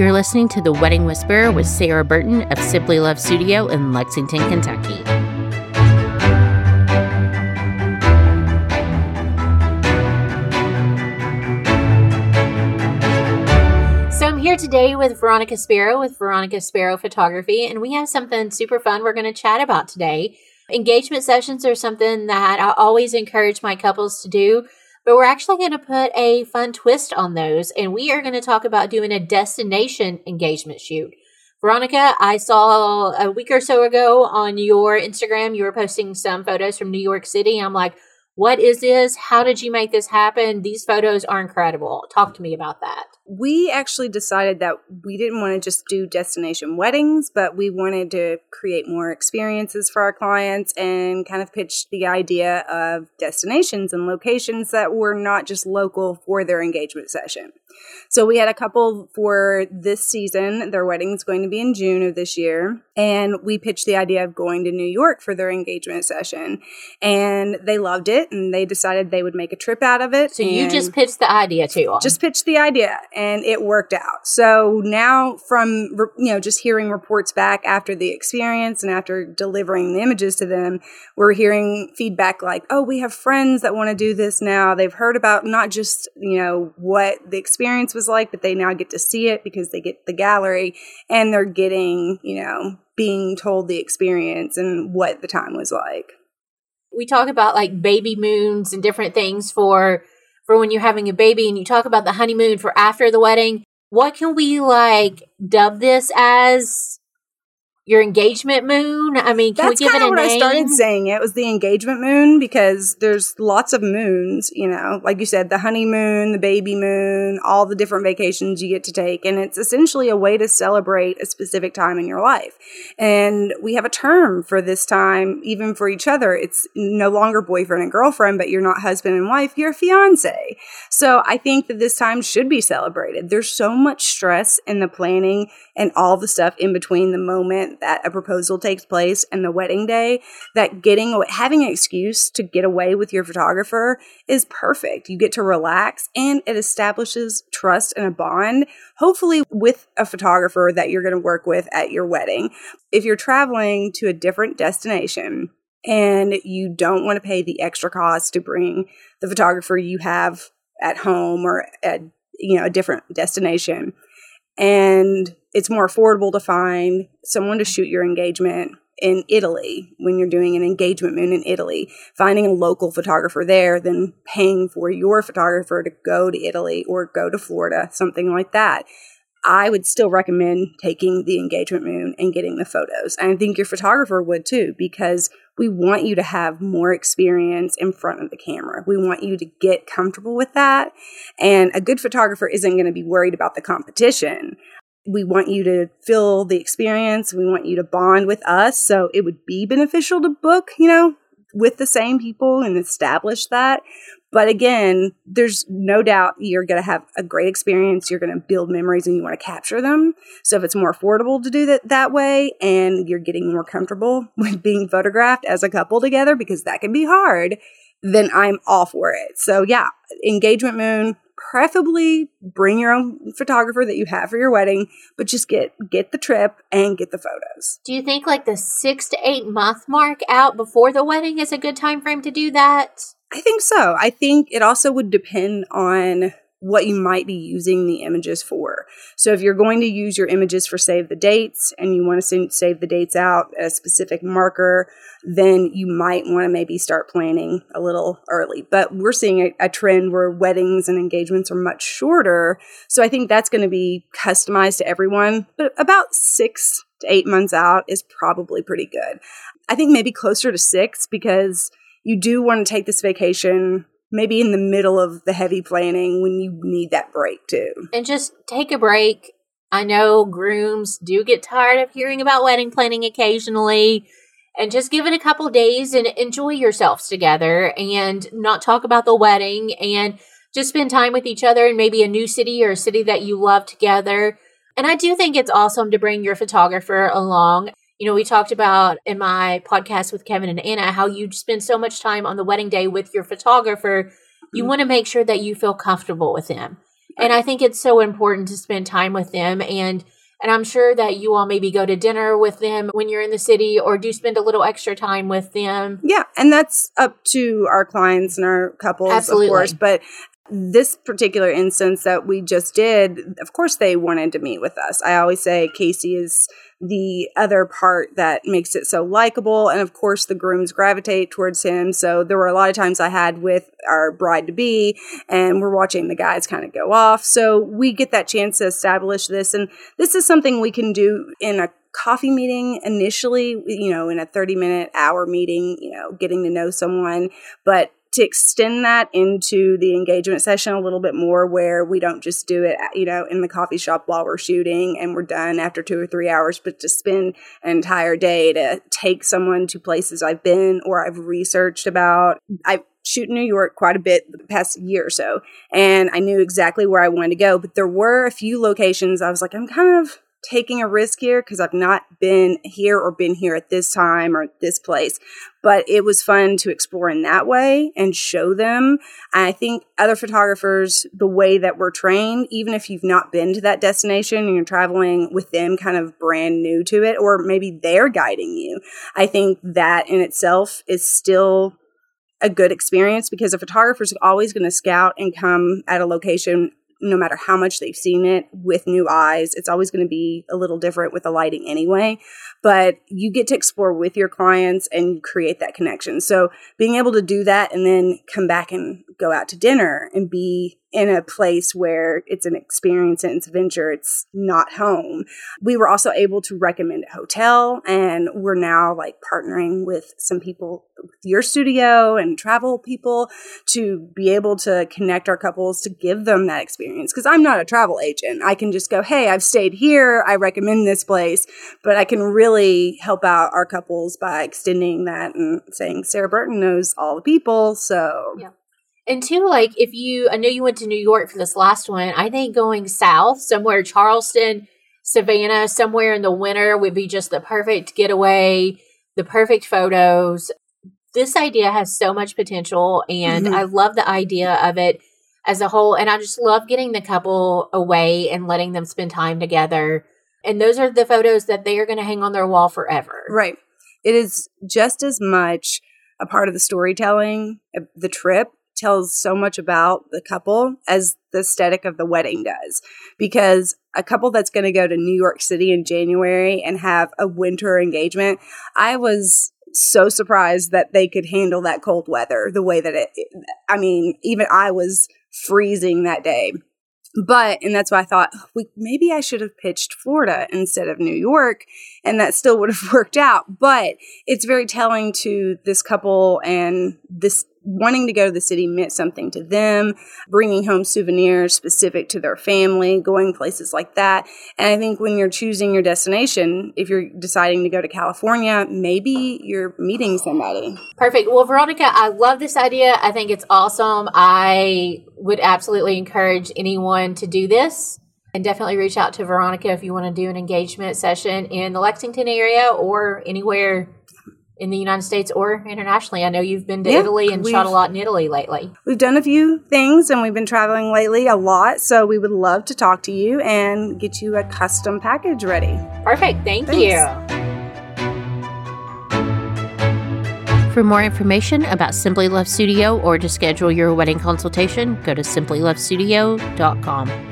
You're listening to The Wedding Whisperer with Sarah Burton of Simply Love Studio in Lexington, Kentucky. So I'm here today with Veronica Sparrow with Veronica Sparrow Photography, and we have something super fun we're going to chat about today. Engagement sessions are something that I always encourage my couples to do but we're actually going to put a fun twist on those, and we are going to talk about doing a destination engagement shoot. Veronica, I saw a week or so ago on your Instagram, you were posting some photos from New York City. I'm like, what is this? How did you make this happen? These photos are incredible. Talk to me about that we actually decided that we didn't want to just do destination weddings, but we wanted to create more experiences for our clients and kind of pitch the idea of destinations and locations that were not just local for their engagement session. So we had a couple for this season. Their wedding's going to be in June of this year. And we pitched the idea of going to New York for their engagement session. And they loved it and they decided they would make a trip out of it. So you just pitched the idea to them. Just pitched the idea and it worked out. So now from you know just hearing reports back after the experience and after delivering the images to them, we're hearing feedback like, "Oh, we have friends that want to do this now. They've heard about not just, you know, what the experience was like, but they now get to see it because they get the gallery and they're getting, you know, being told the experience and what the time was like." We talk about like baby moons and different things for for when you're having a baby and you talk about the honeymoon for after the wedding. What can we like dub this as your engagement moon? I mean, can That's we give it a what name? I started saying it was the engagement moon because there's lots of moons, you know, like you said, the honeymoon, the baby moon, all the different vacations you get to take. And it's essentially a way to celebrate a specific time in your life. And we have a term for this time, even for each other. It's no longer boyfriend and girlfriend, but you're not husband and wife, you're a fiance. So I think that this time should be celebrated. There's so much stress in the planning and all the stuff in between the moment that a proposal takes place and the wedding day that getting having an excuse to get away with your photographer is perfect. You get to relax and it establishes trust and a bond, hopefully with a photographer that you're going to work with at your wedding. If you're traveling to a different destination, and you don't want to pay the extra cost to bring the photographer you have at home or at you know a different destination and it's more affordable to find someone to shoot your engagement in Italy when you're doing an engagement moon in Italy, finding a local photographer there than paying for your photographer to go to Italy or go to Florida, something like that. I would still recommend taking the engagement moon and getting the photos. And I think your photographer would too, because we want you to have more experience in front of the camera. We want you to get comfortable with that. And a good photographer isn't going to be worried about the competition we want you to feel the experience. We want you to bond with us. So it would be beneficial to book, you know, with the same people and establish that. But again, there's no doubt you're going to have a great experience. You're going to build memories and you want to capture them. So if it's more affordable to do that that way and you're getting more comfortable with being photographed as a couple together, because that can be hard, then I'm all for it. So yeah, engagement moon, preferably bring your own photographer that you have for your wedding, but just get get the trip and get the photos. Do you think like the 6 to 8 month mark out before the wedding is a good time frame to do that? I think so. I think it also would depend on what you might be using the images for. So if you're going to use your images for save the dates and you want to save the dates out a specific marker, then you might want to maybe start planning a little early. But we're seeing a, a trend where weddings and engagements are much shorter. So I think that's going to be customized to everyone. But about six to eight months out is probably pretty good. I think maybe closer to six because you do want to take this vacation maybe in the middle of the heavy planning when you need that break too. And just take a break. I know grooms do get tired of hearing about wedding planning occasionally. And just give it a couple days and enjoy yourselves together and not talk about the wedding and just spend time with each other in maybe a new city or a city that you love together. And I do think it's awesome to bring your photographer along. You know, we talked about in my podcast with Kevin and Anna how you spend so much time on the wedding day with your photographer. You mm-hmm. want to make sure that you feel comfortable with them. And I think it's so important to spend time with them and and I'm sure that you all maybe go to dinner with them when you're in the city or do spend a little extra time with them. Yeah, and that's up to our clients and our couples, Absolutely. of course. But this particular instance that we just did, of course, they wanted to meet with us. I always say Casey is the other part that makes it so likable. And of course, the grooms gravitate towards him. So there were a lot of times I had with our bride to be, and we're watching the guys kind of go off. So we get that chance to establish this. And this is something we can do in a coffee meeting initially, you know, in a 30 minute hour meeting, you know, getting to know someone. But to extend that into the engagement session a little bit more where we don't just do it you know in the coffee shop while we're shooting and we're done after two or three hours but to spend an entire day to take someone to places i've been or i've researched about. I shoot in new york quite a bit the past year or so and i knew exactly where i wanted to go but there were a few locations i was like i'm kind of taking a risk here because I've not been here or been here at this time or this place. But it was fun to explore in that way and show them. I think other photographers, the way that we're trained, even if you've not been to that destination and you're traveling with them kind of brand new to it, or maybe they're guiding you, I think that in itself is still a good experience because a photographer is always going to scout and come at a location no matter how much they've seen it with new eyes. It's always going to be a little different with the lighting anyway, but you get to explore with your clients and create that connection. So being able to do that and then come back and go out to dinner and be in a place where it's an experience and it's venture, it's not home. We were also able to recommend a hotel and we're now like partnering with some people your studio and travel people to be able to connect our couples to give them that experience. Cause I'm not a travel agent. I can just go, Hey, I've stayed here. I recommend this place, but I can really help out our couples by extending that and saying Sarah Burton knows all the people. So yeah. And two, like if you, I know you went to New York for this last one. I think going south somewhere, Charleston, Savannah, somewhere in the winter would be just the perfect getaway, the perfect photos. This idea has so much potential, and mm-hmm. I love the idea of it as a whole. And I just love getting the couple away and letting them spend time together. And those are the photos that they are going to hang on their wall forever. Right. It is just as much a part of the storytelling, the trip, tells so much about the couple as the aesthetic of the wedding does. Because a couple that's going to go to New York City in January and have a winter engagement, I was so surprised that they could handle that cold weather the way that it, I mean, even I was freezing that day. But, and that's why I thought, oh, we, maybe I should have pitched Florida instead of New York, and that still would have worked out. But it's very telling to this couple and this wanting to go to the city meant something to them, bringing home souvenirs specific to their family, going places like that. And I think when you're choosing your destination, if you're deciding to go to California, maybe you're meeting somebody. Perfect. Well, Veronica, I love this idea. I think it's awesome. I would absolutely encourage anyone to do this. And definitely reach out to Veronica if you want to do an engagement session in the Lexington area or anywhere in the United States or internationally. I know you've been to yeah, Italy and shot a lot in Italy lately. We've done a few things and we've been traveling lately a lot. So we would love to talk to you and get you a custom package ready. Perfect. Thank Thanks. you. For more information about Simply Love Studio or to schedule your wedding consultation, go to simplylovestudio.com.